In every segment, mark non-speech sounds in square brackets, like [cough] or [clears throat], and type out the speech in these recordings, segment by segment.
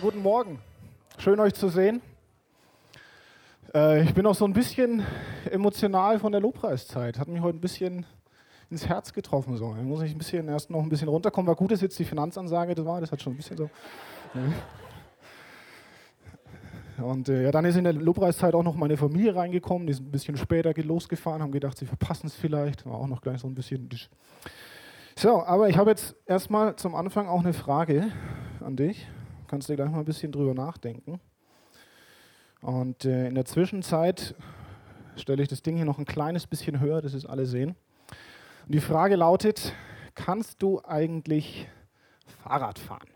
Guten Morgen. Schön euch zu sehen. Äh, ich bin auch so ein bisschen emotional von der Lobpreiszeit. Hat mich heute ein bisschen ins Herz getroffen. So. Ich muss ich ein bisschen erst noch ein bisschen runterkommen. War gut, dass jetzt die Finanzansage das war. Das hat schon ein bisschen so. Und äh, ja, dann ist in der Lobpreiszeit auch noch meine Familie reingekommen. Die sind ein bisschen später losgefahren, haben gedacht, sie verpassen es vielleicht. War auch noch gleich so ein bisschen. So, aber ich habe jetzt erstmal zum Anfang auch eine Frage an dich. Kannst du gleich mal ein bisschen drüber nachdenken. Und äh, in der Zwischenzeit stelle ich das Ding hier noch ein kleines bisschen höher, dass es alle sehen. Und die Frage lautet, kannst du eigentlich Fahrrad fahren?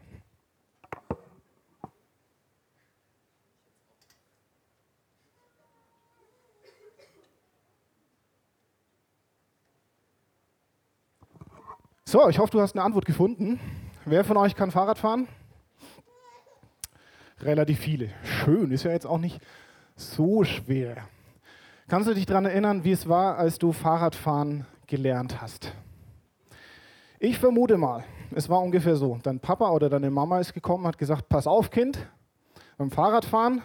So, ich hoffe, du hast eine Antwort gefunden. Wer von euch kann Fahrrad fahren? Relativ viele. Schön, ist ja jetzt auch nicht so schwer. Kannst du dich daran erinnern, wie es war, als du Fahrradfahren gelernt hast? Ich vermute mal, es war ungefähr so. Dein Papa oder deine Mama ist gekommen, hat gesagt, pass auf Kind, beim Fahrradfahren,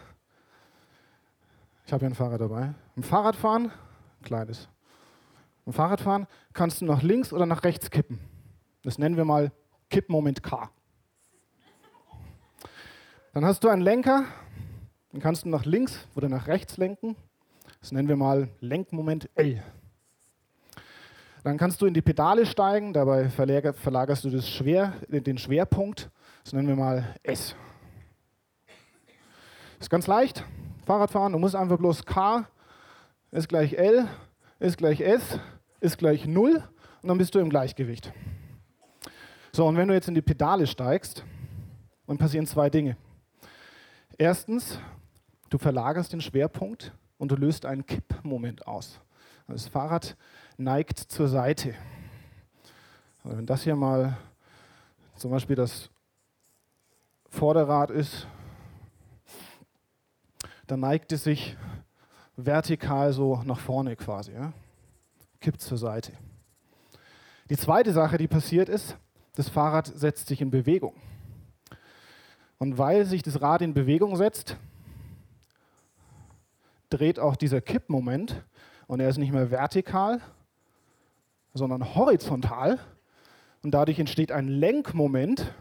ich habe ja ein Fahrrad dabei, beim Fahrradfahren, kleines, beim Fahrradfahren kannst du nach links oder nach rechts kippen. Das nennen wir mal Kippmoment K. Dann hast du einen Lenker, den kannst du nach links oder nach rechts lenken. Das nennen wir mal Lenkmoment L. Dann kannst du in die Pedale steigen, dabei verlagerst du Schwer, den Schwerpunkt. Das nennen wir mal S. Ist ganz leicht. Fahrradfahren, du musst einfach bloß K ist gleich L, ist gleich S, ist gleich 0 und dann bist du im Gleichgewicht. So, und wenn du jetzt in die Pedale steigst, dann passieren zwei Dinge. Erstens, du verlagerst den Schwerpunkt und du löst einen Kippmoment aus. Das Fahrrad neigt zur Seite. Also wenn das hier mal zum Beispiel das Vorderrad ist, dann neigt es sich vertikal so nach vorne quasi. Ja? Kippt zur Seite. Die zweite Sache, die passiert ist, das Fahrrad setzt sich in Bewegung. Und weil sich das Rad in Bewegung setzt, dreht auch dieser Kippmoment und er ist nicht mehr vertikal, sondern horizontal und dadurch entsteht ein Lenkmoment.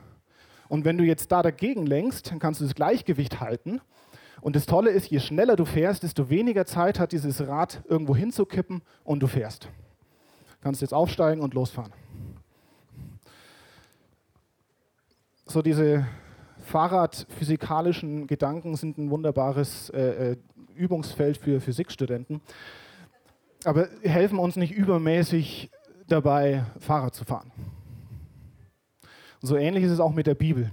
Und wenn du jetzt da dagegen lenkst, dann kannst du das Gleichgewicht halten. Und das Tolle ist, je schneller du fährst, desto weniger Zeit hat dieses Rad irgendwo hinzukippen und du fährst. Du kannst jetzt aufsteigen und losfahren. so diese Fahrradphysikalischen Gedanken sind ein wunderbares äh, äh, Übungsfeld für Physikstudenten, aber helfen uns nicht übermäßig dabei, Fahrrad zu fahren. So ähnlich ist es auch mit der Bibel.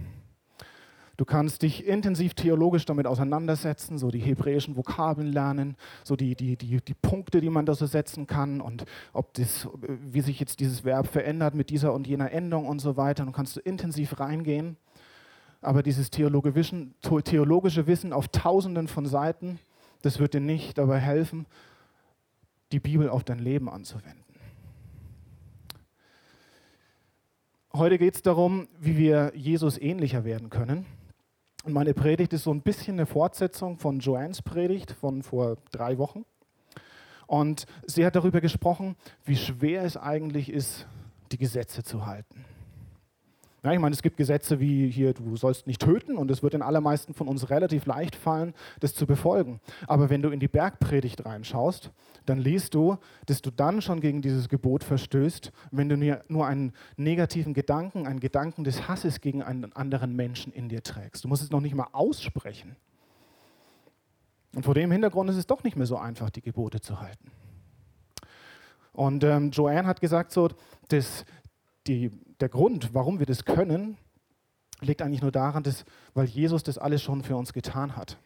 Du kannst dich intensiv theologisch damit auseinandersetzen, so die hebräischen Vokabeln lernen, so die, die, die, die Punkte, die man da so setzen kann und ob das, wie sich jetzt dieses Verb verändert mit dieser und jener Endung und so weiter. Und kannst du intensiv reingehen. Aber dieses theologische Wissen auf tausenden von Seiten, das wird dir nicht dabei helfen, die Bibel auf dein Leben anzuwenden. Heute geht es darum, wie wir Jesus ähnlicher werden können. Und meine Predigt ist so ein bisschen eine Fortsetzung von Joannes Predigt von vor drei Wochen. Und sie hat darüber gesprochen, wie schwer es eigentlich ist, die Gesetze zu halten. Ja, ich meine, es gibt Gesetze wie hier, du sollst nicht töten und es wird den allermeisten von uns relativ leicht fallen, das zu befolgen. Aber wenn du in die Bergpredigt reinschaust, dann liest du, dass du dann schon gegen dieses Gebot verstößt, wenn du nur einen negativen Gedanken, einen Gedanken des Hasses gegen einen anderen Menschen in dir trägst. Du musst es noch nicht mal aussprechen. Und vor dem Hintergrund ist es doch nicht mehr so einfach, die Gebote zu halten. Und ähm, Joanne hat gesagt, so, dass die, der Grund, warum wir das können, liegt eigentlich nur daran, dass, weil Jesus das alles schon für uns getan hat.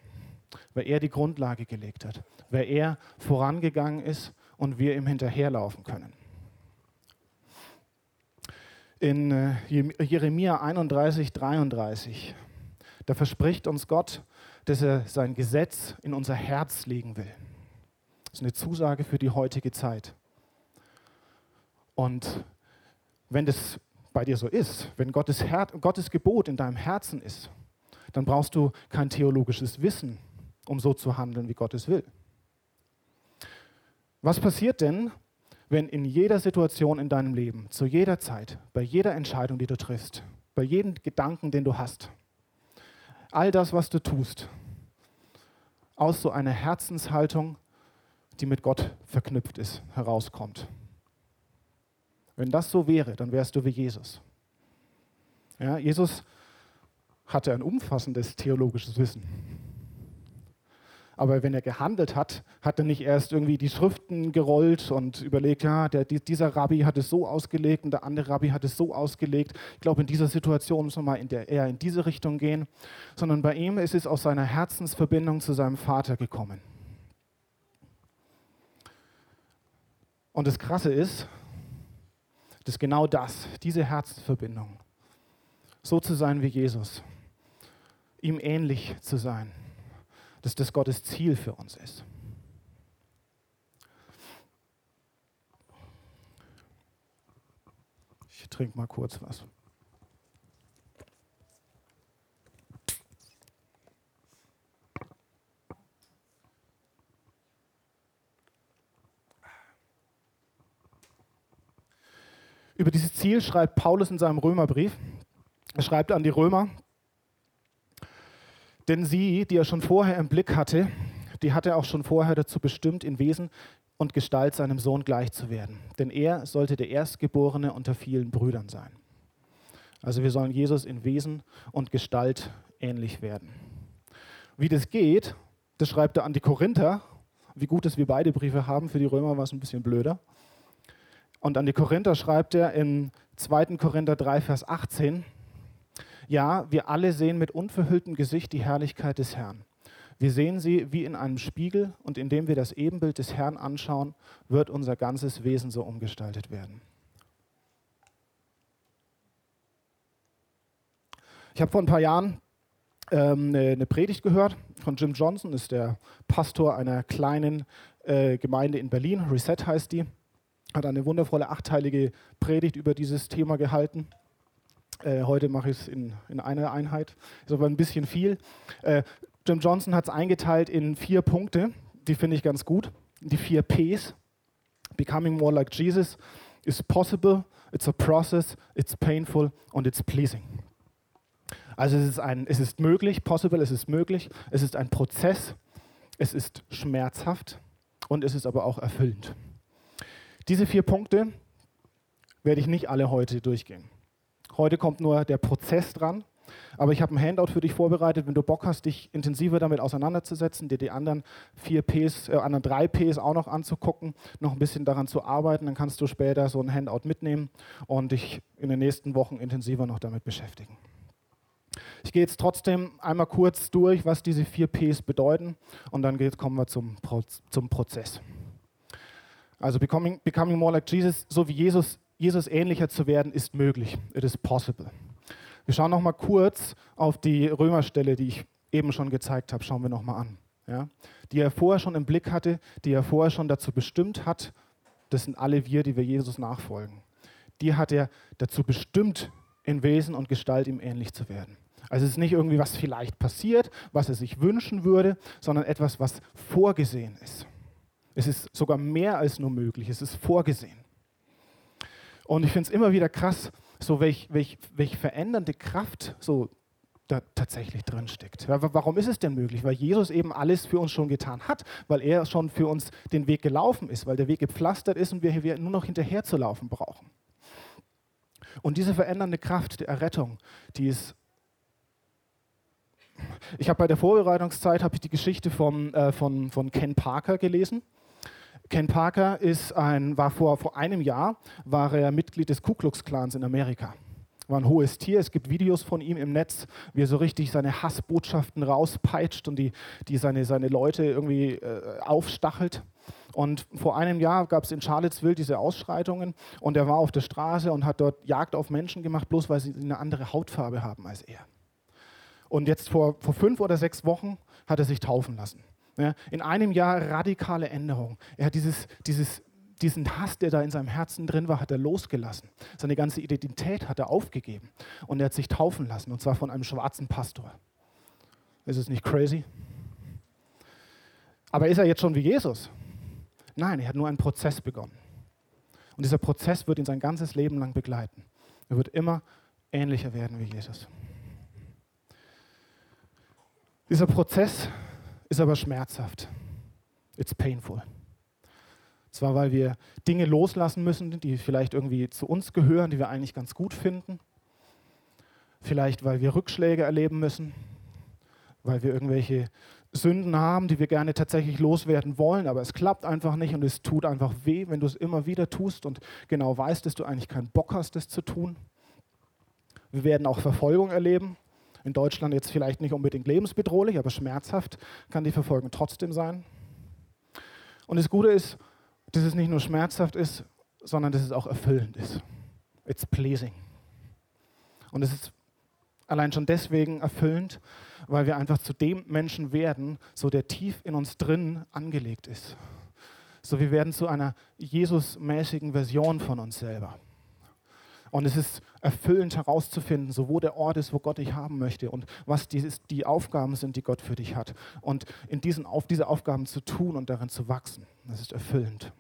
Weil er die Grundlage gelegt hat. Weil er vorangegangen ist und wir ihm hinterherlaufen können. In äh, Jeremia 31, 33, da verspricht uns Gott, dass er sein Gesetz in unser Herz legen will. Das ist eine Zusage für die heutige Zeit. Und wenn das bei dir so ist, wenn Gottes, Her Gottes Gebot in deinem Herzen ist, dann brauchst du kein theologisches Wissen, um so zu handeln, wie Gott es will. Was passiert denn, wenn in jeder Situation in deinem Leben, zu jeder Zeit, bei jeder Entscheidung, die du triffst, bei jedem Gedanken, den du hast, all das, was du tust, aus so einer Herzenshaltung, die mit Gott verknüpft ist, herauskommt? Wenn das so wäre, dann wärst du wie Jesus. Ja, Jesus hatte ein umfassendes theologisches Wissen. Aber wenn er gehandelt hat, hat er nicht erst irgendwie die Schriften gerollt und überlegt, ja, der, dieser Rabbi hat es so ausgelegt und der andere Rabbi hat es so ausgelegt. Ich glaube, in dieser Situation muss man mal in der, eher in diese Richtung gehen. Sondern bei ihm ist es aus seiner Herzensverbindung zu seinem Vater gekommen. Und das Krasse ist, dass genau das, diese Herzensverbindung, so zu sein wie Jesus, ihm ähnlich zu sein, dass das Gottes Ziel für uns ist. Ich trinke mal kurz was. Über dieses Ziel schreibt Paulus in seinem Römerbrief. Er schreibt an die Römer, denn sie, die er schon vorher im Blick hatte, die hat er auch schon vorher dazu bestimmt, in Wesen und Gestalt seinem Sohn gleich zu werden. Denn er sollte der Erstgeborene unter vielen Brüdern sein. Also wir sollen Jesus in Wesen und Gestalt ähnlich werden. Wie das geht, das schreibt er an die Korinther. Wie gut, dass wir beide Briefe haben, für die Römer war es ein bisschen blöder. Und an die Korinther schreibt er in 2. Korinther 3, Vers 18, ja, wir alle sehen mit unverhülltem Gesicht die Herrlichkeit des Herrn. Wir sehen sie wie in einem Spiegel und indem wir das Ebenbild des Herrn anschauen, wird unser ganzes Wesen so umgestaltet werden. Ich habe vor ein paar Jahren ähm, eine, Predigt gehört von Jim Johnson, ist der Pastor einer kleinen äh, Gemeinde in Berlin, Reset heißt die, hat eine wundervolle achteilige Predigt über dieses Thema gehalten. Äh, heute mache ich es in, in einer Einheit, ist aber ein bisschen viel. Äh, Jim Johnson hat es eingeteilt in vier Punkte, die finde ich ganz gut. Die vier Ps. Becoming more like Jesus is possible, it's a process, it's painful und it's pleasing. Also es ist, ein, es ist möglich, possible, es ist möglich, es ist ein Prozess, es ist schmerzhaft und es ist aber auch erfüllend. Diese vier Punkte werde ich nicht alle heute durchgehen. Heute kommt nur der Prozess dran. Aber ich habe ein Handout für dich vorbereitet, wenn du Bock hast, dich intensiver damit auseinanderzusetzen, dir die anderen vier Ps, äh, anderen drei Ps auch noch anzugucken, noch ein bisschen daran zu arbeiten, dann kannst du später so ein Handout mitnehmen und dich in den nächsten Wochen intensiver noch damit beschäftigen. Ich gehe jetzt trotzdem einmal kurz durch, was diese vier Ps bedeuten und dann kommen wir zum, zum Prozess. Also becoming, becoming more like Jesus, so wie Jesus Jesus ähnlicher zu werden, ist möglich. It is possible. Wir schauen noch mal kurz auf die Römerstelle, die ich eben schon gezeigt habe. Schauen wir noch mal an. Ja? Die er vorher schon im Blick hatte, die er vorher schon dazu bestimmt hat. Das sind alle wir, die wir Jesus nachfolgen. Die hat er dazu bestimmt, in Wesen und Gestalt ihm ähnlich zu werden. Also es ist nicht irgendwie was vielleicht passiert, was er sich wünschen würde, sondern etwas, was vorgesehen ist. Es ist sogar mehr als nur möglich, es ist vorgesehen. Und ich finde es immer wieder krass, so welch, welch, welch verändernde Kraft so da tatsächlich drin steckt. Warum ist es denn möglich? Weil Jesus eben alles für uns schon getan hat, weil er schon für uns den Weg gelaufen ist, weil der Weg gepflastert ist und wir hier nur noch hinterher zu laufen brauchen. Und diese verändernde Kraft der Errettung, die ist ich habe bei der Vorbereitungszeit ich die Geschichte vom, äh, von, von Ken Parker gelesen. Ken Parker ist ein, war vor, vor einem Jahr war er Mitglied des Ku Klux Klans in Amerika. War ein hohes Tier. Es gibt Videos von ihm im Netz, wie er so richtig seine Hassbotschaften rauspeitscht und die, die seine, seine Leute irgendwie äh, aufstachelt. Und vor einem Jahr gab es in Charlottesville diese Ausschreitungen und er war auf der Straße und hat dort Jagd auf Menschen gemacht, bloß weil sie eine andere Hautfarbe haben als er. Und jetzt vor, vor fünf oder sechs Wochen hat er sich taufen lassen. Ja, in einem Jahr radikale Änderung. Er hat dieses, dieses, diesen Hass, der da in seinem Herzen drin war, hat er losgelassen. Seine ganze Identität hat er aufgegeben. Und er hat sich taufen lassen, und zwar von einem schwarzen Pastor. Ist es nicht crazy? Aber ist er jetzt schon wie Jesus? Nein, er hat nur einen Prozess begonnen. Und dieser Prozess wird ihn sein ganzes Leben lang begleiten. Er wird immer ähnlicher werden wie Jesus. Dieser Prozess ist aber schmerzhaft. It's painful. Zwar, weil wir Dinge loslassen müssen, die vielleicht irgendwie zu uns gehören, die wir eigentlich ganz gut finden. Vielleicht, weil wir Rückschläge erleben müssen, weil wir irgendwelche Sünden haben, die wir gerne tatsächlich loswerden wollen, aber es klappt einfach nicht und es tut einfach weh, wenn du es immer wieder tust und genau weißt, dass du eigentlich keinen Bock hast, das zu tun. Wir werden auch Verfolgung erleben. In Deutschland jetzt vielleicht nicht unbedingt lebensbedrohlich, aber schmerzhaft kann die Verfolgung trotzdem sein. Und das Gute ist, dass es nicht nur schmerzhaft ist, sondern dass es auch erfüllend ist. It's pleasing. Und es ist allein schon deswegen erfüllend, weil wir einfach zu dem Menschen werden, so der tief in uns drin angelegt ist. So wir werden zu einer Jesus-mäßigen Version von uns selber. Und es ist erfüllend herauszufinden, so wo der Ort ist, wo Gott dich haben möchte und was die, die Aufgaben sind, die Gott für dich hat. Und in diesen, auf diese Aufgaben zu tun und darin zu wachsen. Das ist erfüllend.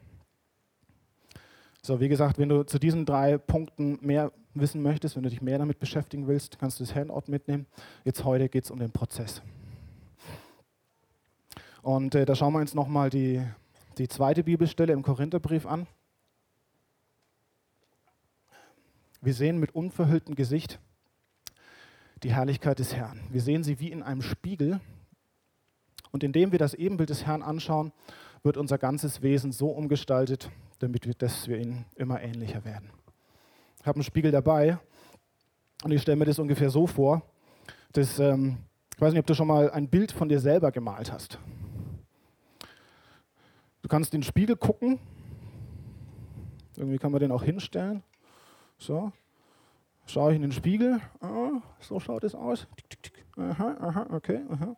So, wie gesagt, wenn du zu diesen drei Punkten mehr wissen möchtest, wenn du dich mehr damit beschäftigen willst, kannst du das Handout mitnehmen. Jetzt heute geht es um den Prozess. Und äh, da schauen wir uns nochmal die, die zweite Bibelstelle im Korintherbrief an. Wir sehen mit unverhülltem Gesicht die Herrlichkeit des Herrn. Wir sehen sie wie in einem Spiegel. Und indem wir das Ebenbild des Herrn anschauen, wird unser ganzes Wesen so umgestaltet, damit wir, dass wir ihnen immer ähnlicher werden. Ich habe einen Spiegel dabei und ich stelle mir das ungefähr so vor, dass, ähm, ich weiß nicht, ob du schon mal ein Bild von dir selber gemalt hast. Du kannst in den Spiegel gucken, irgendwie kann man den auch hinstellen. So, schaue ich in den Spiegel, ah, so schaut es aus. Aha, aha, okay, aha.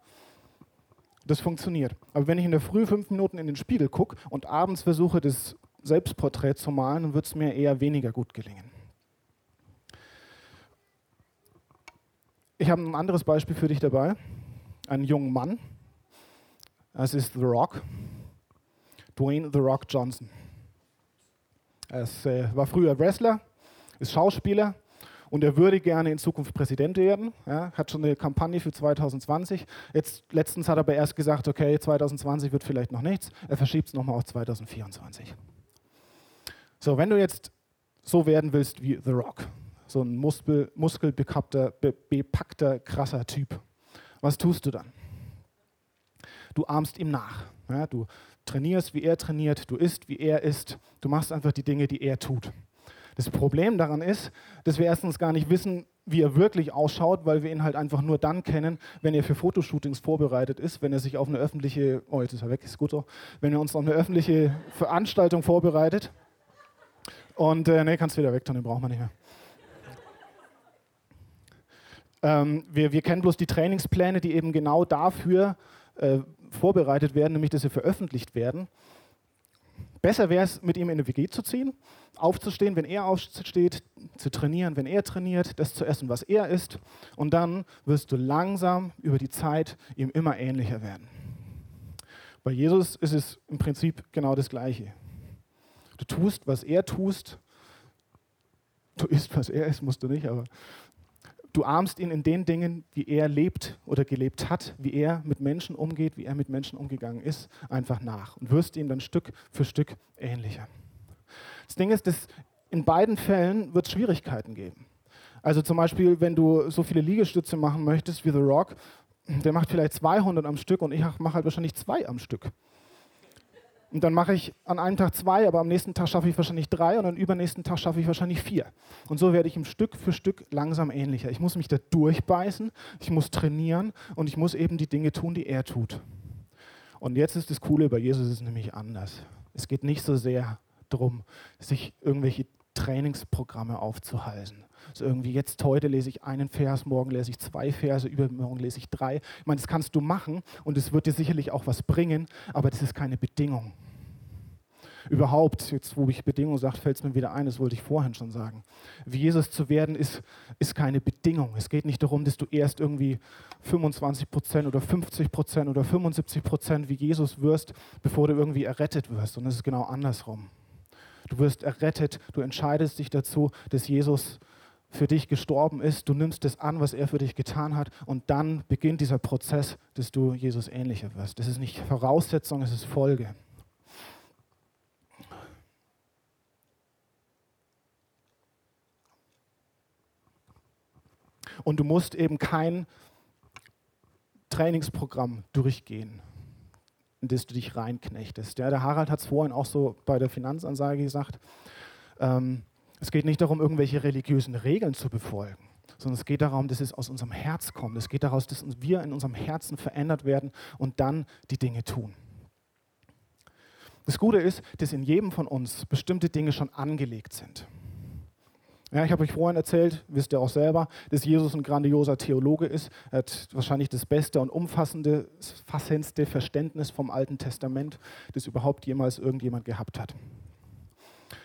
Das funktioniert. Aber wenn ich in der Früh fünf Minuten in den Spiegel gucke und abends versuche, das Selbstporträt zu malen, dann wird es mir eher weniger gut gelingen. Ich habe ein anderes Beispiel für dich dabei. Einen jungen Mann. Das ist The Rock. Dwayne The Rock Johnson. Er äh, war früher Wrestler, ist Schauspieler und er würde gerne in Zukunft Präsident werden. Ja, hat schon eine Kampagne für 2020. Jetzt letztens hat er aber erst gesagt, okay, 2020 wird vielleicht noch nichts. Er verschiebt es nochmal auf 2024. So, wenn du jetzt so werden willst wie The Rock, so ein Muskel, muskelbepackter, be, bepackter, krasser Typ, was tust du dann? Du ahmst ihm nach. Ja, du trainierst, wie er trainiert, du isst, wie er isst. Du machst einfach die Dinge, die er tut. Das Problem daran ist, dass wir erstens gar nicht wissen, wie er wirklich ausschaut, weil wir ihn halt einfach nur dann kennen, wenn er für Fotoshootings vorbereitet ist, wenn er sich auf eine öffentliche, oh jetzt ist er weg, ist gut so, wenn er uns auf eine öffentliche Veranstaltung vorbereitet. Und äh, nee, kannst wieder weg den brauchen wir nicht mehr. Ähm, wir, wir kennen bloß die Trainingspläne, die eben genau dafür äh, vorbereitet werden, nämlich dass sie veröffentlicht werden. Besser wäre es, mit ihm in eine WG zu ziehen, aufzustehen, wenn er aufsteht, zu trainieren, wenn er trainiert, das zu essen, was er isst. Und dann wirst du langsam über die Zeit ihm immer ähnlicher werden. Bei Jesus ist es im Prinzip genau das Gleiche. Du tust, was er tust. Du isst, was er isst, musst du nicht, aber Du ahmst ihn in den Dingen, wie er lebt oder gelebt hat, wie er mit Menschen umgeht, wie er mit Menschen umgegangen ist, einfach nach und wirst ihm dann Stück für Stück ähnlicher. Das Ding ist, dass in beiden Fällen wird es Schwierigkeiten geben. Also zum Beispiel, wenn du so viele Liegestütze machen möchtest wie The Rock, der macht vielleicht 200 am Stück und ich mache halt wahrscheinlich zwei am Stück. Und dann mache ich an einem Tag zwei, aber am nächsten Tag schaffe ich wahrscheinlich drei und am übernächsten Tag schaffe ich wahrscheinlich vier. Und so werde ich im Stück für Stück langsam ähnlicher. Ich muss mich da durchbeißen, ich muss trainieren und ich muss eben die Dinge tun, die er tut. Und jetzt ist das Coole, bei Jesus ist nämlich anders. Es geht nicht so sehr darum, sich irgendwelche Trainingsprogramme aufzuhalten. So irgendwie jetzt heute lese ich einen Vers, morgen lese ich zwei Verse, übermorgen lese ich drei. Ich meine, das kannst du machen und es wird dir sicherlich auch was bringen, aber das ist keine Bedingung. Überhaupt, jetzt wo ich Bedingung sage, fällt es mir wieder ein, das wollte ich vorhin schon sagen. Wie Jesus zu werden, ist, ist keine Bedingung. Es geht nicht darum, dass du erst irgendwie 25 Prozent oder 50 Prozent oder 75 Prozent wie Jesus wirst, bevor du irgendwie errettet wirst. Und es ist genau andersrum. Du wirst errettet, du entscheidest dich dazu, dass Jesus für dich gestorben ist, du nimmst es an, was er für dich getan hat und dann beginnt dieser Prozess, dass du Jesus ähnlicher wirst. Das ist nicht Voraussetzung, es ist Folge. Und du musst eben kein Trainingsprogramm durchgehen, in das du dich reinknechtest. Ja, der Harald hat es vorhin auch so bei der Finanzansage gesagt. Ähm, es geht nicht darum, irgendwelche religiösen Regeln zu befolgen, sondern es geht darum, dass es aus unserem Herz kommt. Es geht daraus, dass wir in unserem Herzen verändert werden und dann die Dinge tun. Das Gute ist, dass in jedem von uns bestimmte Dinge schon angelegt sind. Ja, ich habe euch vorhin erzählt, wisst ihr auch selber, dass Jesus ein grandioser Theologe ist. Er hat wahrscheinlich das beste und umfassende, fassendste Verständnis vom Alten Testament, das überhaupt jemals irgendjemand gehabt hat.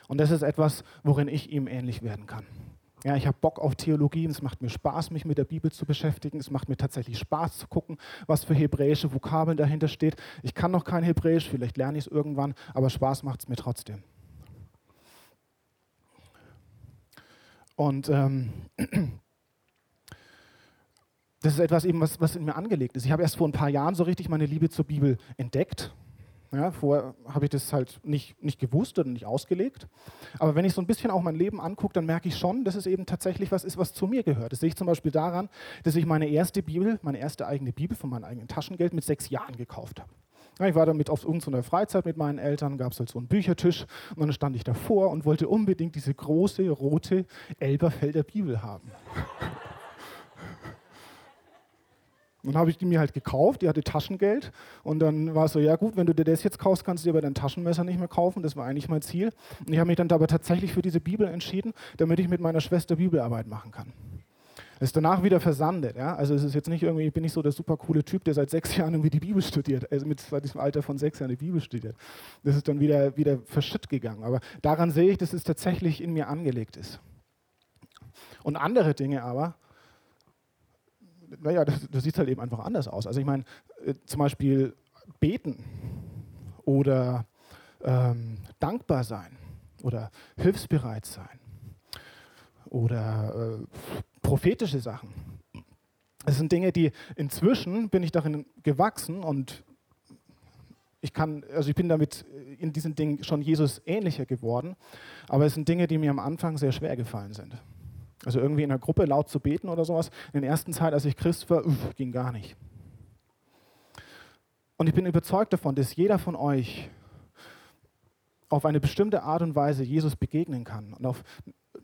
Und das ist etwas, worin ich ihm ähnlich werden kann. Ja, ich habe Bock auf Theologie und es macht mir Spaß, mich mit der Bibel zu beschäftigen. Es macht mir tatsächlich Spaß zu gucken, was für hebräische Vokabeln dahinter steht. Ich kann noch kein Hebräisch, vielleicht lerne ich es irgendwann, aber Spaß macht es mir trotzdem. Und ähm, [clears throat] das ist etwas eben, was, was in mir angelegt ist. Ich habe erst vor ein paar Jahren so richtig meine Liebe zur Bibel entdeckt ja, vorher habe ich das halt nicht, nicht gewusst oder nicht ausgelegt. Aber wenn ich so ein bisschen auch mein Leben angucke, dann merke ich schon, dass es eben tatsächlich was ist, was zu mir gehört. Das sehe ich zum Beispiel daran, dass ich meine erste Bibel, meine erste eigene Bibel von meinem eigenen Taschengeld mit sechs Jahren gekauft habe. Ja, ich war damit auf irgendeiner Freizeit mit meinen Eltern, gab es halt so einen Büchertisch und dann stand ich davor und wollte unbedingt diese große, rote Elberfelder Bibel haben. Dann habe ich die mir halt gekauft, die hatte Taschengeld und dann war es so, ja gut, wenn du dir das jetzt kaufst, kannst du dir aber dein Taschenmesser nicht mehr kaufen, das war eigentlich mein Ziel. Und ich habe mich dann aber tatsächlich für diese Bibel entschieden, damit ich mit meiner Schwester Bibelarbeit machen kann. Das ist danach wieder versandet. Ja? Also es ist jetzt nicht irgendwie, ich bin nicht so der super coole Typ, der seit sechs Jahren irgendwie die Bibel studiert, also mit seit diesem Alter von sechs Jahren die Bibel studiert. Das ist dann wieder, wieder verschütt gegangen. Aber daran sehe ich, dass es tatsächlich in mir angelegt ist. Und andere Dinge aber, naja, das, das sieht halt eben einfach anders aus. Also ich meine, äh, zum Beispiel beten oder ähm, dankbar sein oder hilfsbereit sein oder äh, prophetische Sachen. Das sind Dinge, die inzwischen bin ich darin gewachsen und ich kann, also ich bin damit in diesen Dingen schon Jesus ähnlicher geworden, aber es sind Dinge, die mir am Anfang sehr schwer gefallen sind. Also irgendwie in einer Gruppe laut zu beten oder sowas. In der ersten Zeit, als ich Christ war, uff, ging gar nicht. Und ich bin überzeugt davon, dass jeder von euch auf eine bestimmte Art und Weise Jesus begegnen kann und auf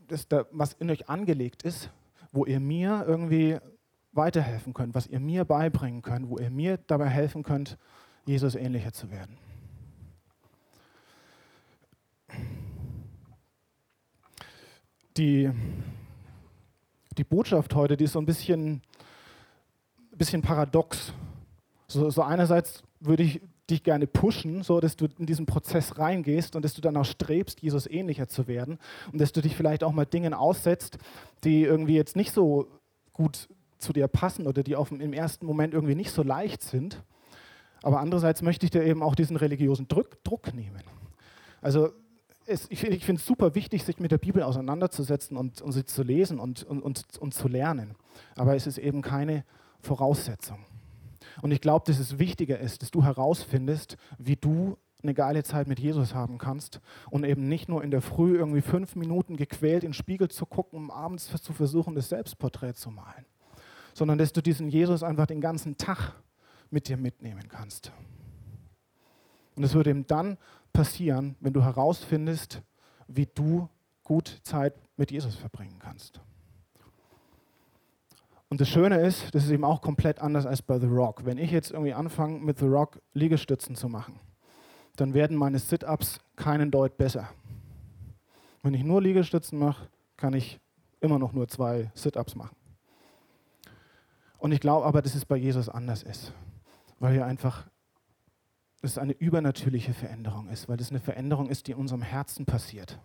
das, was in euch angelegt ist, wo ihr mir irgendwie weiterhelfen könnt, was ihr mir beibringen könnt, wo ihr mir dabei helfen könnt, Jesus ähnlicher zu werden. Die die Botschaft heute, die ist so ein bisschen, bisschen paradox. So, so einerseits würde ich dich gerne pushen, so dass du in diesen Prozess reingehst und dass du dann auch strebst, Jesus ähnlicher zu werden und dass du dich vielleicht auch mal Dingen aussetzt, die irgendwie jetzt nicht so gut zu dir passen oder die auf, im ersten Moment irgendwie nicht so leicht sind. Aber andererseits möchte ich dir eben auch diesen religiösen Druck, Druck nehmen. Also es, ich, finde es super wichtig, sich mit der Bibel auseinanderzusetzen und, und sie zu lesen und, und, und, zu lernen. Aber es ist eben keine Voraussetzung. Und ich glaube, dass es wichtiger ist, dass du herausfindest, wie du eine geile Zeit mit Jesus haben kannst und eben nicht nur in der Früh irgendwie fünf Minuten gequält in den Spiegel zu gucken, um abends zu versuchen, das Selbstporträt zu malen, sondern dass du diesen Jesus einfach den ganzen Tag mit dir mitnehmen kannst. Und es würde ihm dann passieren, wenn du herausfindest, wie du gut Zeit mit Jesus verbringen kannst. Und das Schöne ist, das ist eben auch komplett anders als bei The Rock. Wenn ich jetzt irgendwie anfange, mit The Rock Liegestützen zu machen, dann werden meine Sit-Ups keinen Deut besser. Wenn ich nur Liegestützen mache, kann ich immer noch nur zwei Sit-Ups machen. Und ich glaube aber, dass es bei Jesus anders ist, weil er einfach es eine übernatürliche Veränderung ist, weil es eine Veränderung ist, die in unserem Herzen passiert.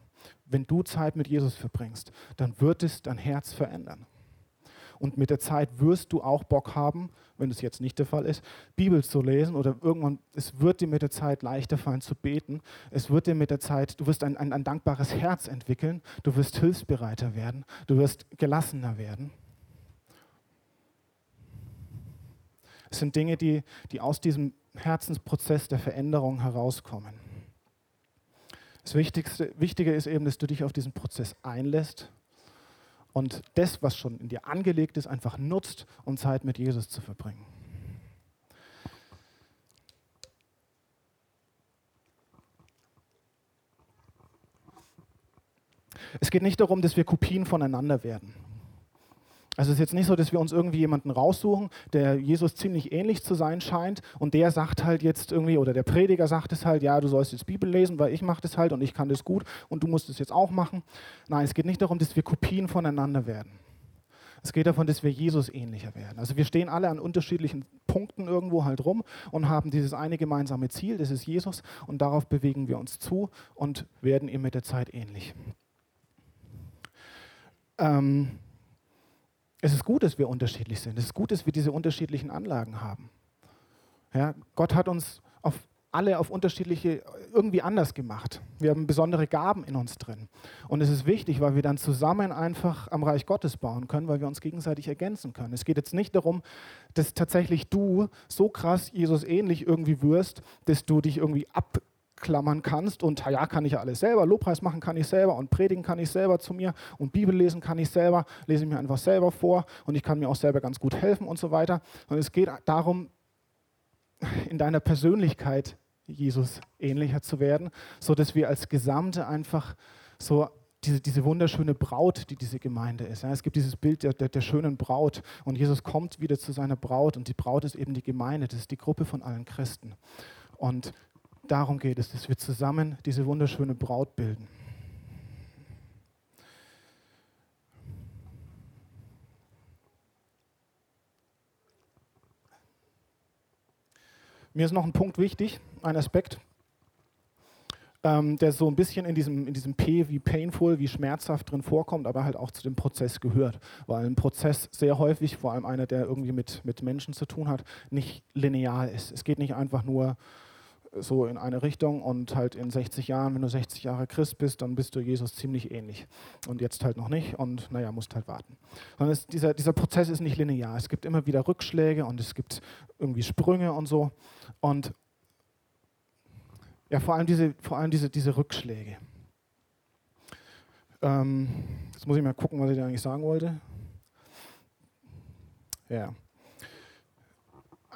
Wenn du Zeit mit Jesus verbringst, dann wird es dein Herz verändern. Und mit der Zeit wirst du auch Bock haben, wenn es jetzt nicht der Fall ist, Bibel zu lesen oder irgendwann, es wird dir mit der Zeit leichter fallen zu beten. Es wird dir mit der Zeit, du wirst ein, ein, ein dankbares Herz entwickeln, du wirst hilfsbereiter werden, du wirst gelassener werden. Es sind Dinge, die, die aus diesem Herzensprozess der Veränderung herauskommen. Das Wichtigste, Wichtige ist eben, dass du dich auf diesen Prozess einlässt und das, was schon in dir angelegt ist, einfach nutzt, um Zeit mit Jesus zu verbringen. Es geht nicht darum, dass wir Kopien voneinander werden. Also es ist jetzt nicht so, dass wir uns irgendwie jemanden raussuchen, der Jesus ziemlich ähnlich zu sein scheint und der sagt halt jetzt irgendwie, oder der Prediger sagt es halt, ja, du sollst jetzt Bibel lesen, weil ich mache das halt und ich kann das gut und du musst es jetzt auch machen. Nein, es geht nicht darum, dass wir Kopien voneinander werden. Es geht davon, dass wir Jesus ähnlicher werden. Also wir stehen alle an unterschiedlichen Punkten irgendwo halt rum und haben dieses eine gemeinsame Ziel, das ist Jesus und darauf bewegen wir uns zu und werden ihm mit der Zeit ähnlich. Ähm, es ist gut, dass wir unterschiedlich sind. Es ist gut, dass wir diese unterschiedlichen Anlagen haben. Ja, Gott hat uns auf alle auf unterschiedliche, irgendwie anders gemacht. Wir haben besondere Gaben in uns drin. Und es ist wichtig, weil wir dann zusammen einfach am Reich Gottes bauen können, weil wir uns gegenseitig ergänzen können. Es geht jetzt nicht darum, dass tatsächlich du so krass Jesus ähnlich irgendwie wirst, dass du dich irgendwie ab klammern kannst und ja, kann ich alles selber, Lobpreis machen kann ich selber und predigen kann ich selber zu mir und Bibel lesen kann ich selber, lese ich mir einfach selber vor und ich kann mir auch selber ganz gut helfen und so weiter. Und es geht darum, in deiner Persönlichkeit Jesus ähnlicher zu werden, so dass wir als Gesamte einfach so diese, diese wunderschöne Braut, die diese Gemeinde ist. Ja, es gibt dieses Bild der, der, der, schönen Braut und Jesus kommt wieder zu seiner Braut und die Braut ist eben die Gemeinde, das ist die Gruppe von allen Christen. Und Darum geht es, dass wir zusammen diese wunderschöne Braut bilden. Mir ist noch ein Punkt wichtig, ein Aspekt, ähm, der so ein bisschen in diesem, in diesem P wie painful, wie schmerzhaft drin vorkommt, aber halt auch zu dem Prozess gehört. Weil ein Prozess sehr häufig, vor allem einer, der irgendwie mit, mit Menschen zu tun hat, nicht linear ist. Es geht nicht einfach nur so in eine Richtung und halt in 60 Jahren, wenn du 60 Jahre Christ bist, dann bist du Jesus ziemlich ähnlich. Und jetzt halt noch nicht und naja, musst halt warten. Sondern es, dieser, dieser Prozess ist nicht linear. Es gibt immer wieder Rückschläge und es gibt irgendwie Sprünge und so. Und ja, vor allem diese, vor allem diese, diese Rückschläge. Ähm, jetzt muss ich mal gucken, was ich da eigentlich sagen wollte. Ja.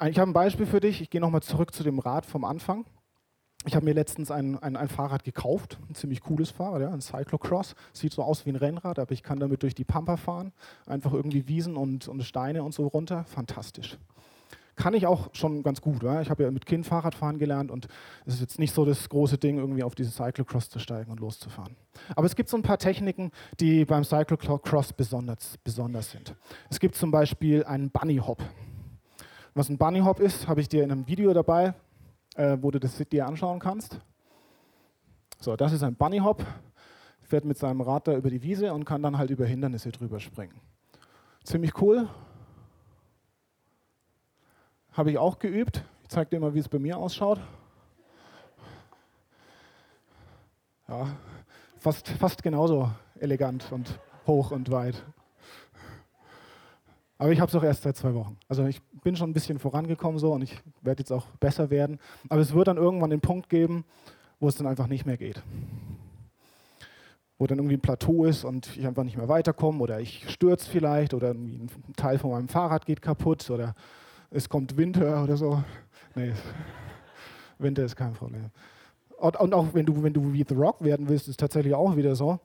Ich habe ein Beispiel für dich. Ich gehe nochmal zurück zu dem Rad vom Anfang. Ich habe mir letztens ein, ein, ein, Fahrrad gekauft, ein ziemlich cooles Fahrrad, ja, ein Cyclocross. Sieht so aus wie ein Rennrad, aber ich kann damit durch die Pampa fahren. Einfach irgendwie Wiesen und, und Steine und so runter. Fantastisch. Kann ich auch schon ganz gut. Ja. Ich habe ja mit Kind Fahrradfahren gelernt und es ist jetzt nicht so das große Ding, irgendwie auf dieses Cyclocross zu steigen und loszufahren. Aber es gibt so ein paar Techniken, die beim Cyclocross besonders, besonders sind. Es gibt zum Beispiel einen Bunny Hop. Was ein Bunny Hop ist, habe ich dir in einem Video dabei, äh, wo du das dir anschauen kannst. So, das ist ein Bunny Hop, fährt mit seinem Rad da über die Wiese und kann dann halt über Hindernisse drüber springen. Ziemlich cool. Habe ich auch geübt. Ich zeige dir mal, wie es bei mir ausschaut. Ja, fast, fast genauso elegant und hoch und weit. Aber ich habe es auch erst seit zwei Wochen. Also ich bin schon ein bisschen vorangekommen so und ich werde jetzt auch besser werden. Aber es wird dann irgendwann den Punkt geben, wo es dann einfach nicht mehr geht. Wo dann irgendwie ein Plateau ist und ich einfach nicht mehr weiterkomme oder ich stürze vielleicht oder ein Teil von meinem Fahrrad geht kaputt oder es kommt Winter oder so. Nee, [laughs] Winter ist kein Problem. Und, auch wenn du, wenn du wie The Rock werden willst, ist tatsächlich auch wieder so.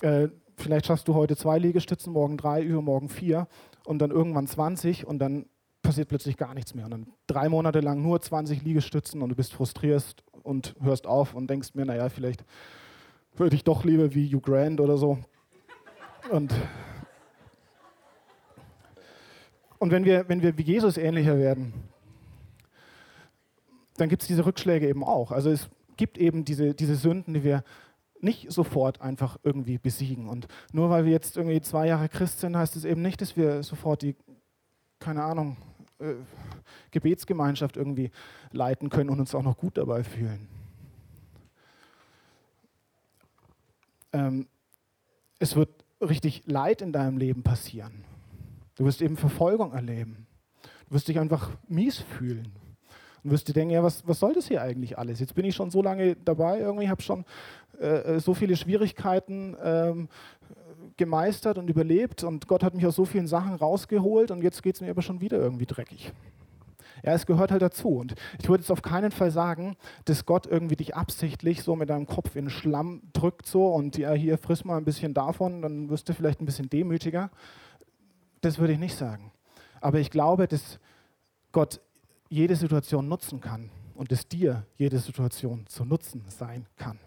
Äh, vielleicht schaffst du heute zwei Liegestützen, morgen drei, übermorgen vier und dann irgendwann 20 und dann passiert plötzlich gar nichts mehr. Und dann drei Monate lang nur 20 Liegestützen und du bist frustriert und hörst auf und denkst mir, naja, vielleicht würde ich doch lieber wie Hugh Grant oder so. Und, und wenn, wir, wenn wir wie Jesus ähnlicher werden, dann gibt es diese Rückschläge eben auch. Also es gibt eben diese, diese Sünden, die wir nicht sofort einfach irgendwie besiegen. Und nur weil wir jetzt irgendwie zwei Jahre Christ sind, heißt es eben nicht, dass wir sofort die, keine Ahnung, äh, Gebetsgemeinschaft irgendwie leiten können und uns auch noch gut dabei fühlen. Ähm, es wird richtig Leid in deinem Leben passieren. Du wirst eben Verfolgung erleben. Du wirst dich einfach mies fühlen. Und wirst dir denken, ja, was, was soll das hier eigentlich alles? Jetzt bin ich schon so lange dabei, irgendwie habe schon äh, äh, so viele Schwierigkeiten ähm, gemeistert und überlebt und Gott hat mich aus so vielen Sachen rausgeholt und jetzt geht es mir aber schon wieder irgendwie dreckig. Ja, es gehört halt dazu. Und ich würde jetzt auf keinen Fall sagen, dass Gott irgendwie dich absichtlich so mit deinem Kopf in Schlamm drückt so und ja, hier friss mal ein bisschen davon, dann wirst du vielleicht ein bisschen demütiger. Das würde ich nicht sagen. Aber ich glaube, dass Gott jede Situation nutzen kann und dass dir jede Situation zu nutzen sein kann.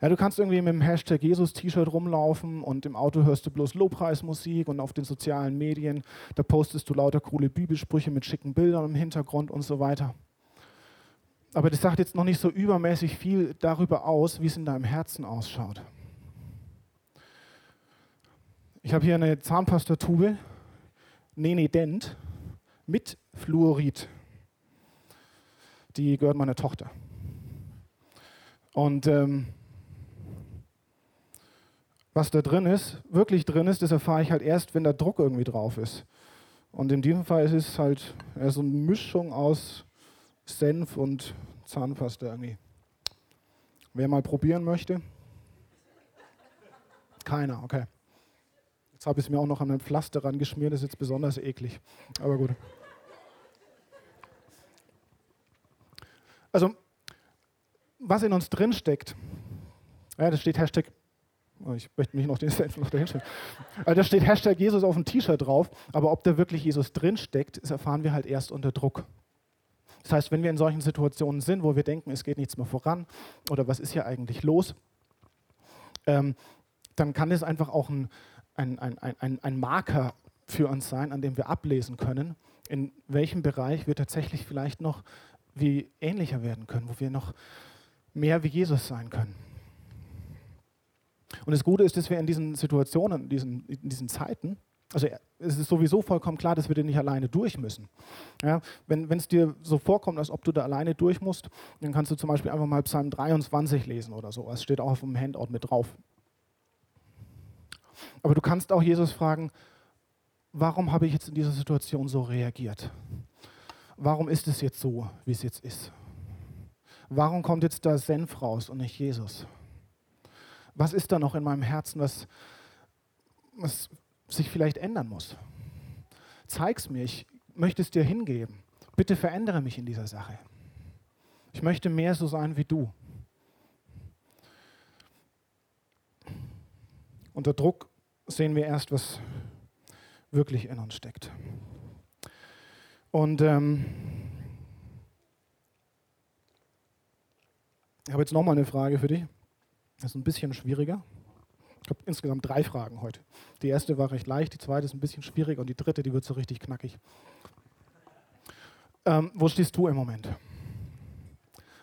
Ja, du kannst irgendwie mit dem Hashtag Jesus-T-Shirt rumlaufen und im Auto hörst du bloß Lobpreismusik und auf den sozialen Medien, da postest du lauter coole Bibelsprüche mit schicken Bildern im Hintergrund und so weiter. Aber das sagt jetzt noch nicht so übermäßig viel darüber aus, wie es in deinem Herzen ausschaut. Ich habe hier eine Zahnpastatube, Nene Dent, mit Fluorid. Die gehört meiner Tochter. Und ähm, was da drin ist, wirklich drin ist, das erfahre ich halt erst, wenn der Druck irgendwie drauf ist. Und in diesem Fall ist es halt so eine Mischung aus Senf und Zahnpasta irgendwie. Wer mal probieren möchte? Keiner, okay. Jetzt habe ich es mir auch noch an ein Pflaster rangeschmiert, das ist jetzt besonders eklig. Aber gut. Also, was in uns drin steckt, ja, das steht Hashtag Oh, ich möchte mich noch den noch dahinstellen. Also da steht Hashtag Jesus auf dem T-Shirt drauf, aber ob da wirklich Jesus drinsteckt, das erfahren wir halt erst unter Druck. Das heißt, wenn wir in solchen Situationen sind, wo wir denken, es geht nichts mehr voran oder was ist hier eigentlich los, ähm, dann kann es einfach auch ein, ein, ein, ein, ein Marker für uns sein, an dem wir ablesen können, in welchem Bereich wir tatsächlich vielleicht noch wie ähnlicher werden können, wo wir noch mehr wie Jesus sein können. Und das Gute ist, dass wir in diesen Situationen, in diesen, in diesen Zeiten, also es ist sowieso vollkommen klar, dass wir den nicht alleine durch müssen. Ja, wenn es dir so vorkommt, als ob du da alleine durch musst, dann kannst du zum Beispiel einfach mal Psalm 23 lesen oder so. Es steht auch auf dem Handout mit drauf. Aber du kannst auch Jesus fragen, warum habe ich jetzt in dieser Situation so reagiert? Warum ist es jetzt so, wie es jetzt ist? Warum kommt jetzt da Senf raus und nicht Jesus? Was ist da noch in meinem Herzen, was, was sich vielleicht ändern muss? Zeig's mir, ich möchte es dir hingeben. Bitte verändere mich in dieser Sache. Ich möchte mehr so sein wie du. Unter Druck sehen wir erst, was wirklich in uns steckt. Und ähm, ich habe jetzt nochmal eine Frage für dich. Das ist ein bisschen schwieriger. Ich habe insgesamt drei Fragen heute. Die erste war recht leicht, die zweite ist ein bisschen schwieriger und die dritte, die wird so richtig knackig. Ähm, wo stehst du im Moment?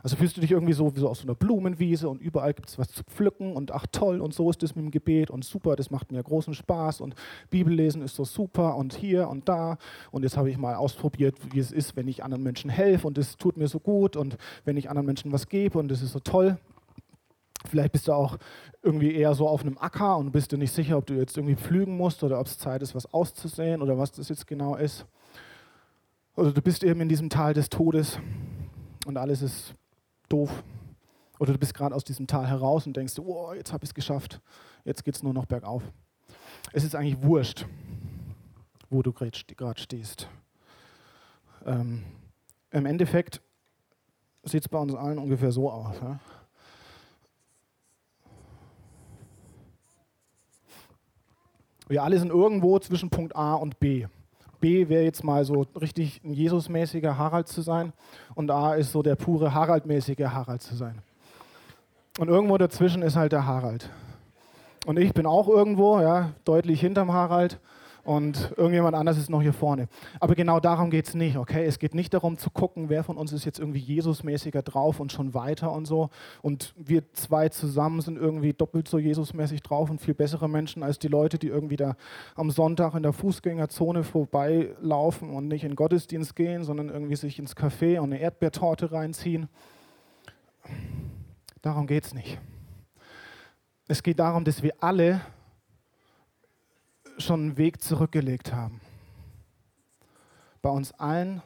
Also fühlst du dich irgendwie so wie so auf so einer Blumenwiese und überall gibt es was zu pflücken und ach toll und so ist es mit dem Gebet und super, das macht mir großen Spaß und Bibellesen ist so super und hier und da und jetzt habe ich mal ausprobiert, wie es ist, wenn ich anderen Menschen helfe und es tut mir so gut und wenn ich anderen Menschen was gebe und es ist so toll. Vielleicht bist du auch irgendwie eher so auf einem Acker und bist dir nicht sicher, ob du jetzt irgendwie pflügen musst oder ob es Zeit ist, was auszusehen oder was das jetzt genau ist. Oder du bist eben in diesem Tal des Todes und alles ist doof. Oder du bist gerade aus diesem Tal heraus und denkst, oh, jetzt habe ich es geschafft, jetzt geht es nur noch bergauf. Es ist eigentlich wurscht, wo du gerade stehst. Ähm, Im Endeffekt sieht es bei uns allen ungefähr so aus. Ja? Wir alle sind irgendwo zwischen Punkt A und B. B wäre jetzt mal so richtig ein Jesusmäßiger Harald zu sein und A ist so der pure Harald-mäßige Harald zu sein. Und irgendwo dazwischen ist halt der Harald. Und ich bin auch irgendwo, ja, deutlich hinterm Harald und irgendjemand anders ist noch hier vorne. Aber genau darum geht es nicht, okay? Es geht nicht darum zu gucken, wer von uns ist jetzt irgendwie Jesusmäßiger drauf und schon weiter und so. Und wir zwei zusammen sind irgendwie doppelt so Jesusmäßig drauf und viel bessere Menschen als die Leute, die irgendwie da am Sonntag in der Fußgängerzone vorbeilaufen und nicht in Gottesdienst gehen, sondern irgendwie sich ins Café und eine Erdbeertorte reinziehen. Darum geht es nicht. Es geht darum, dass wir alle schon einen Weg zurückgelegt haben. Bei uns allen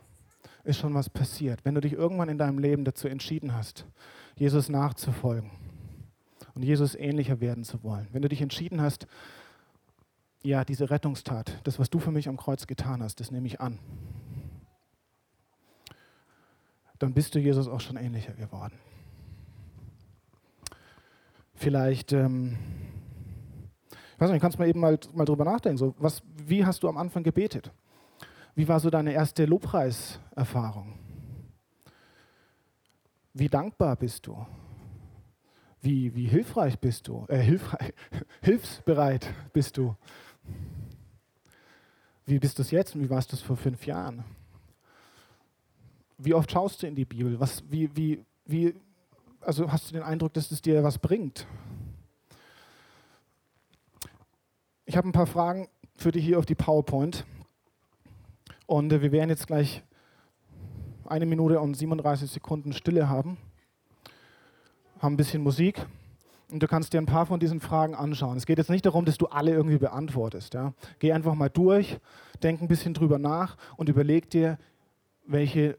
ist schon was passiert. Wenn du dich irgendwann in deinem Leben dazu entschieden hast, Jesus nachzufolgen und Jesus ähnlicher werden zu wollen, wenn du dich entschieden hast, ja, diese Rettungstat, das, was du für mich am Kreuz getan hast, das nehme ich an, dann bist du Jesus auch schon ähnlicher geworden. Vielleicht ähm, ich weiß nicht, kannst mal eben mal, mal drüber nachdenken. So, was, wie hast du am Anfang gebetet? Wie war so deine erste Lobpreiserfahrung? Wie dankbar bist du? Wie, wie hilfreich bist du? Äh, hilfreich, [laughs] hilfsbereit bist du? Wie bist du es jetzt und wie warst du es vor fünf Jahren? Wie oft schaust du in die Bibel? Was, wie, wie, wie, also hast du den Eindruck, dass es dir was bringt? Ich habe ein paar Fragen für dich hier auf die PowerPoint. Und äh, wir werden jetzt gleich eine Minute und 37 Sekunden Stille haben. Haben ein bisschen Musik. Und du kannst dir ein paar von diesen Fragen anschauen. Es geht jetzt nicht darum, dass du alle irgendwie beantwortest. Ja? Geh einfach mal durch, denk ein bisschen drüber nach und überleg dir, welche,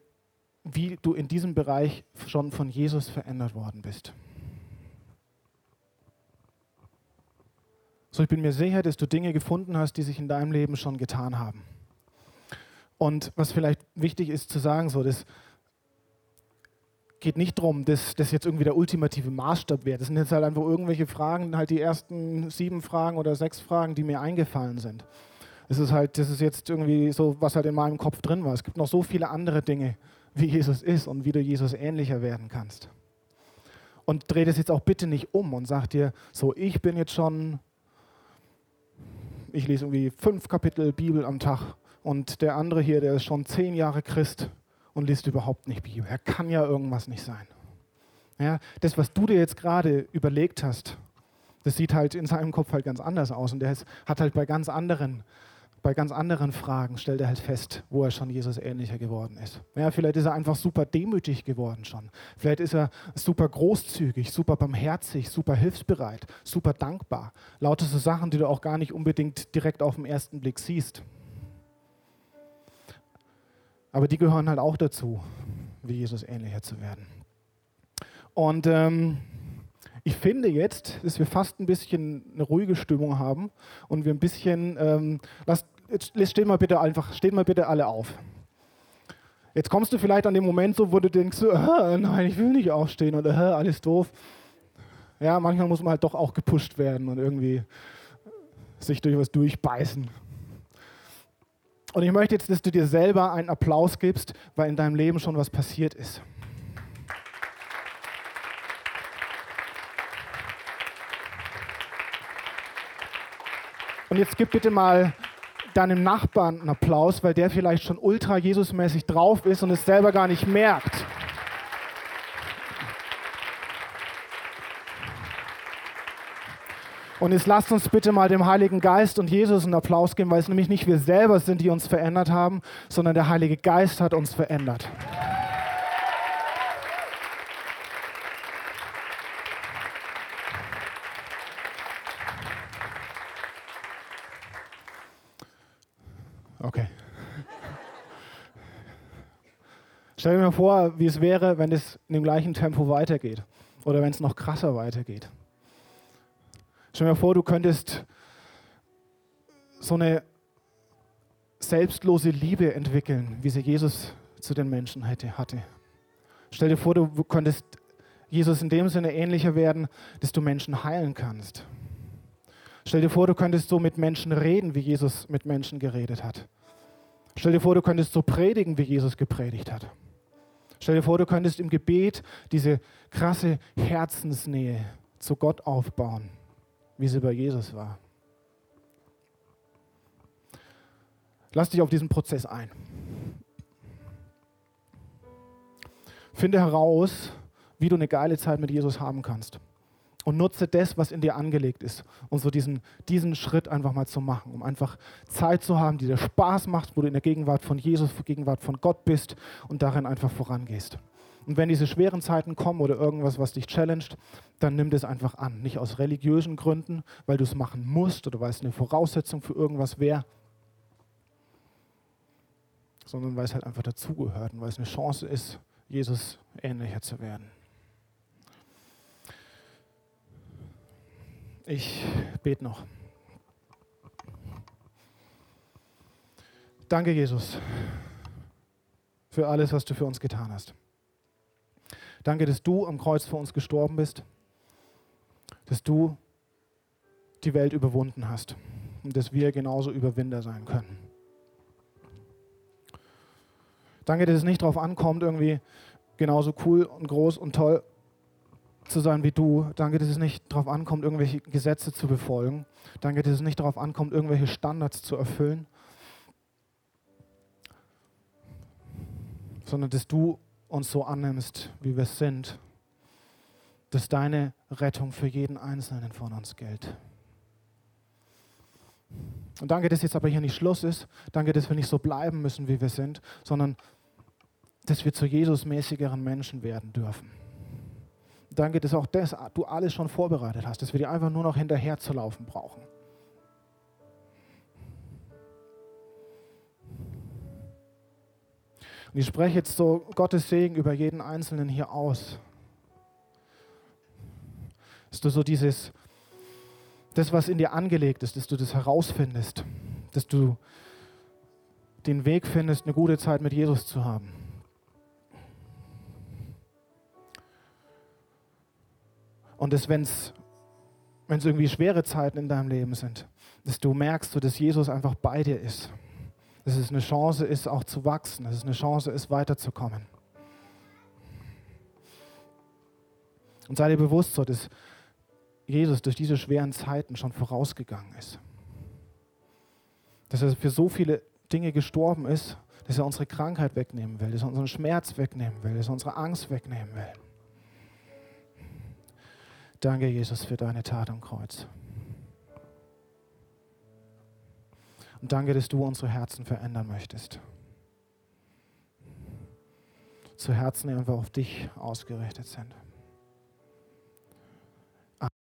wie du in diesem Bereich schon von Jesus verändert worden bist. So, ich bin mir sicher, dass du Dinge gefunden hast, die sich in deinem Leben schon getan haben. Und was vielleicht wichtig ist zu sagen, so, das geht nicht darum, dass das jetzt irgendwie der ultimative Maßstab wäre. Das sind jetzt halt einfach irgendwelche Fragen, halt die ersten sieben Fragen oder sechs Fragen, die mir eingefallen sind. Das ist halt, das ist jetzt irgendwie so, was halt in meinem Kopf drin war. Es gibt noch so viele andere Dinge, wie Jesus ist und wie du Jesus ähnlicher werden kannst. Und dreh das jetzt auch bitte nicht um und sag dir, so, ich bin jetzt schon ich lese irgendwie fünf Kapitel Bibel am Tag und der andere hier, der ist schon zehn Jahre Christ und liest überhaupt nicht Bibel. Er kann ja irgendwas nicht sein. Ja, das, was du dir jetzt gerade überlegt hast, das sieht halt in seinem Kopf halt ganz anders aus und der hat halt bei ganz anderen bei ganz anderen Fragen stellt er halt fest, wo er schon Jesus ähnlicher geworden ist. Ja, vielleicht ist er einfach super demütig geworden schon. Vielleicht ist er super großzügig, super barmherzig, super hilfsbereit, super dankbar. Lauter so Sachen, die du auch gar nicht unbedingt direkt auf den ersten Blick siehst. Aber die gehören halt auch dazu, wie Jesus ähnlicher zu werden. Und ähm, ich finde jetzt, dass wir fast ein bisschen eine ruhige Stimmung haben und wir ein bisschen, ähm, lasst, jetzt stehen mal bitte einfach, stehen mal bitte alle auf. Jetzt kommst du vielleicht an den Moment so, wo du denkst, so, nein, ich will nicht aufstehen oder alles doof. Ja, manchmal muss man halt doch auch gepusht werden und irgendwie sich durch was durchbeißen. Und ich möchte jetzt, dass du dir selber einen Applaus gibst, weil in deinem Leben schon was passiert ist. Und jetzt gib bitte mal deinem Nachbarn einen Applaus, weil der vielleicht schon ultra Jesusmäßig drauf ist und es selber gar nicht merkt. Und jetzt lasst uns bitte mal dem Heiligen Geist und Jesus einen Applaus geben, weil es nämlich nicht wir selber sind, die uns verändert haben, sondern der Heilige Geist hat uns verändert. Okay. Stell dir mal vor, wie es wäre, wenn es in dem gleichen Tempo weitergeht oder wenn es noch krasser weitergeht. Stell dir mal vor, du könntest so eine selbstlose Liebe entwickeln, wie sie Jesus zu den Menschen hatte. Stell dir vor, du könntest Jesus in dem Sinne ähnlicher werden, dass du Menschen heilen kannst. Stell dir vor, du könntest so mit Menschen reden, wie Jesus mit Menschen geredet hat. Stell dir vor, du könntest so predigen, wie Jesus gepredigt hat. Stell dir vor, du könntest im Gebet diese krasse Herzensnähe zu Gott aufbauen, wie sie bei Jesus war. Lass dich auf diesen Prozess ein. Finde heraus, wie du eine geile Zeit mit Jesus haben kannst. Und nutze das, was in dir angelegt ist, um so diesen, diesen Schritt einfach mal zu machen, um einfach Zeit zu haben, die dir Spaß macht, wo du in der Gegenwart von Jesus, in der Gegenwart von Gott bist und darin einfach vorangehst. Und wenn diese schweren Zeiten kommen oder irgendwas, was dich challenged, dann nimm das einfach an. Nicht aus religiösen Gründen, weil du es machen musst oder weil es eine Voraussetzung für irgendwas wäre, sondern weil es halt einfach dazugehört und weil es eine Chance ist, Jesus ähnlicher zu werden. Ich bete noch. Danke, Jesus, für alles, was du für uns getan hast. Danke, dass du am Kreuz für uns gestorben bist, dass du die Welt überwunden hast und dass wir genauso Überwinder sein können. Danke, dass es nicht darauf ankommt, irgendwie genauso cool und groß und toll zu sein wie du. Danke, dass es nicht darauf ankommt, irgendwelche Gesetze zu befolgen. Danke, dass es nicht darauf ankommt, irgendwelche Standards zu erfüllen, sondern dass du uns so annimmst, wie wir sind, dass deine Rettung für jeden Einzelnen von uns gilt. Und danke, dass jetzt aber hier nicht Schluss ist. Danke, dass wir nicht so bleiben müssen, wie wir sind, sondern dass wir zu Jesus-mäßigeren Menschen werden dürfen. Danke, dass auch das du alles schon vorbereitet hast, dass wir dir einfach nur noch hinterher zu laufen brauchen. Und ich spreche jetzt so Gottes Segen über jeden Einzelnen hier aus. Dass du so dieses, das, was in dir angelegt ist, dass du das herausfindest, dass du den Weg findest, eine gute Zeit mit Jesus zu haben. Und dass, wenn es irgendwie schwere Zeiten in deinem Leben sind, dass du merkst, dass Jesus einfach bei dir ist dass es eine Chance ist, auch zu wachsen, dass es eine Chance ist, weiterzukommen. Und sei dir bewusst, so, dass Jesus durch diese schweren Zeiten schon vorausgegangen ist. Dass er für so viele Dinge gestorben ist, dass er unsere Krankheit wegnehmen will, dass er unseren Schmerz wegnehmen will, dass er unsere Angst wegnehmen will. Danke, Jesus, für deine Tat am Kreuz. Und danke, dass du unsere Herzen verändern möchtest. Zu Herzen, die einfach auf dich ausgerichtet sind.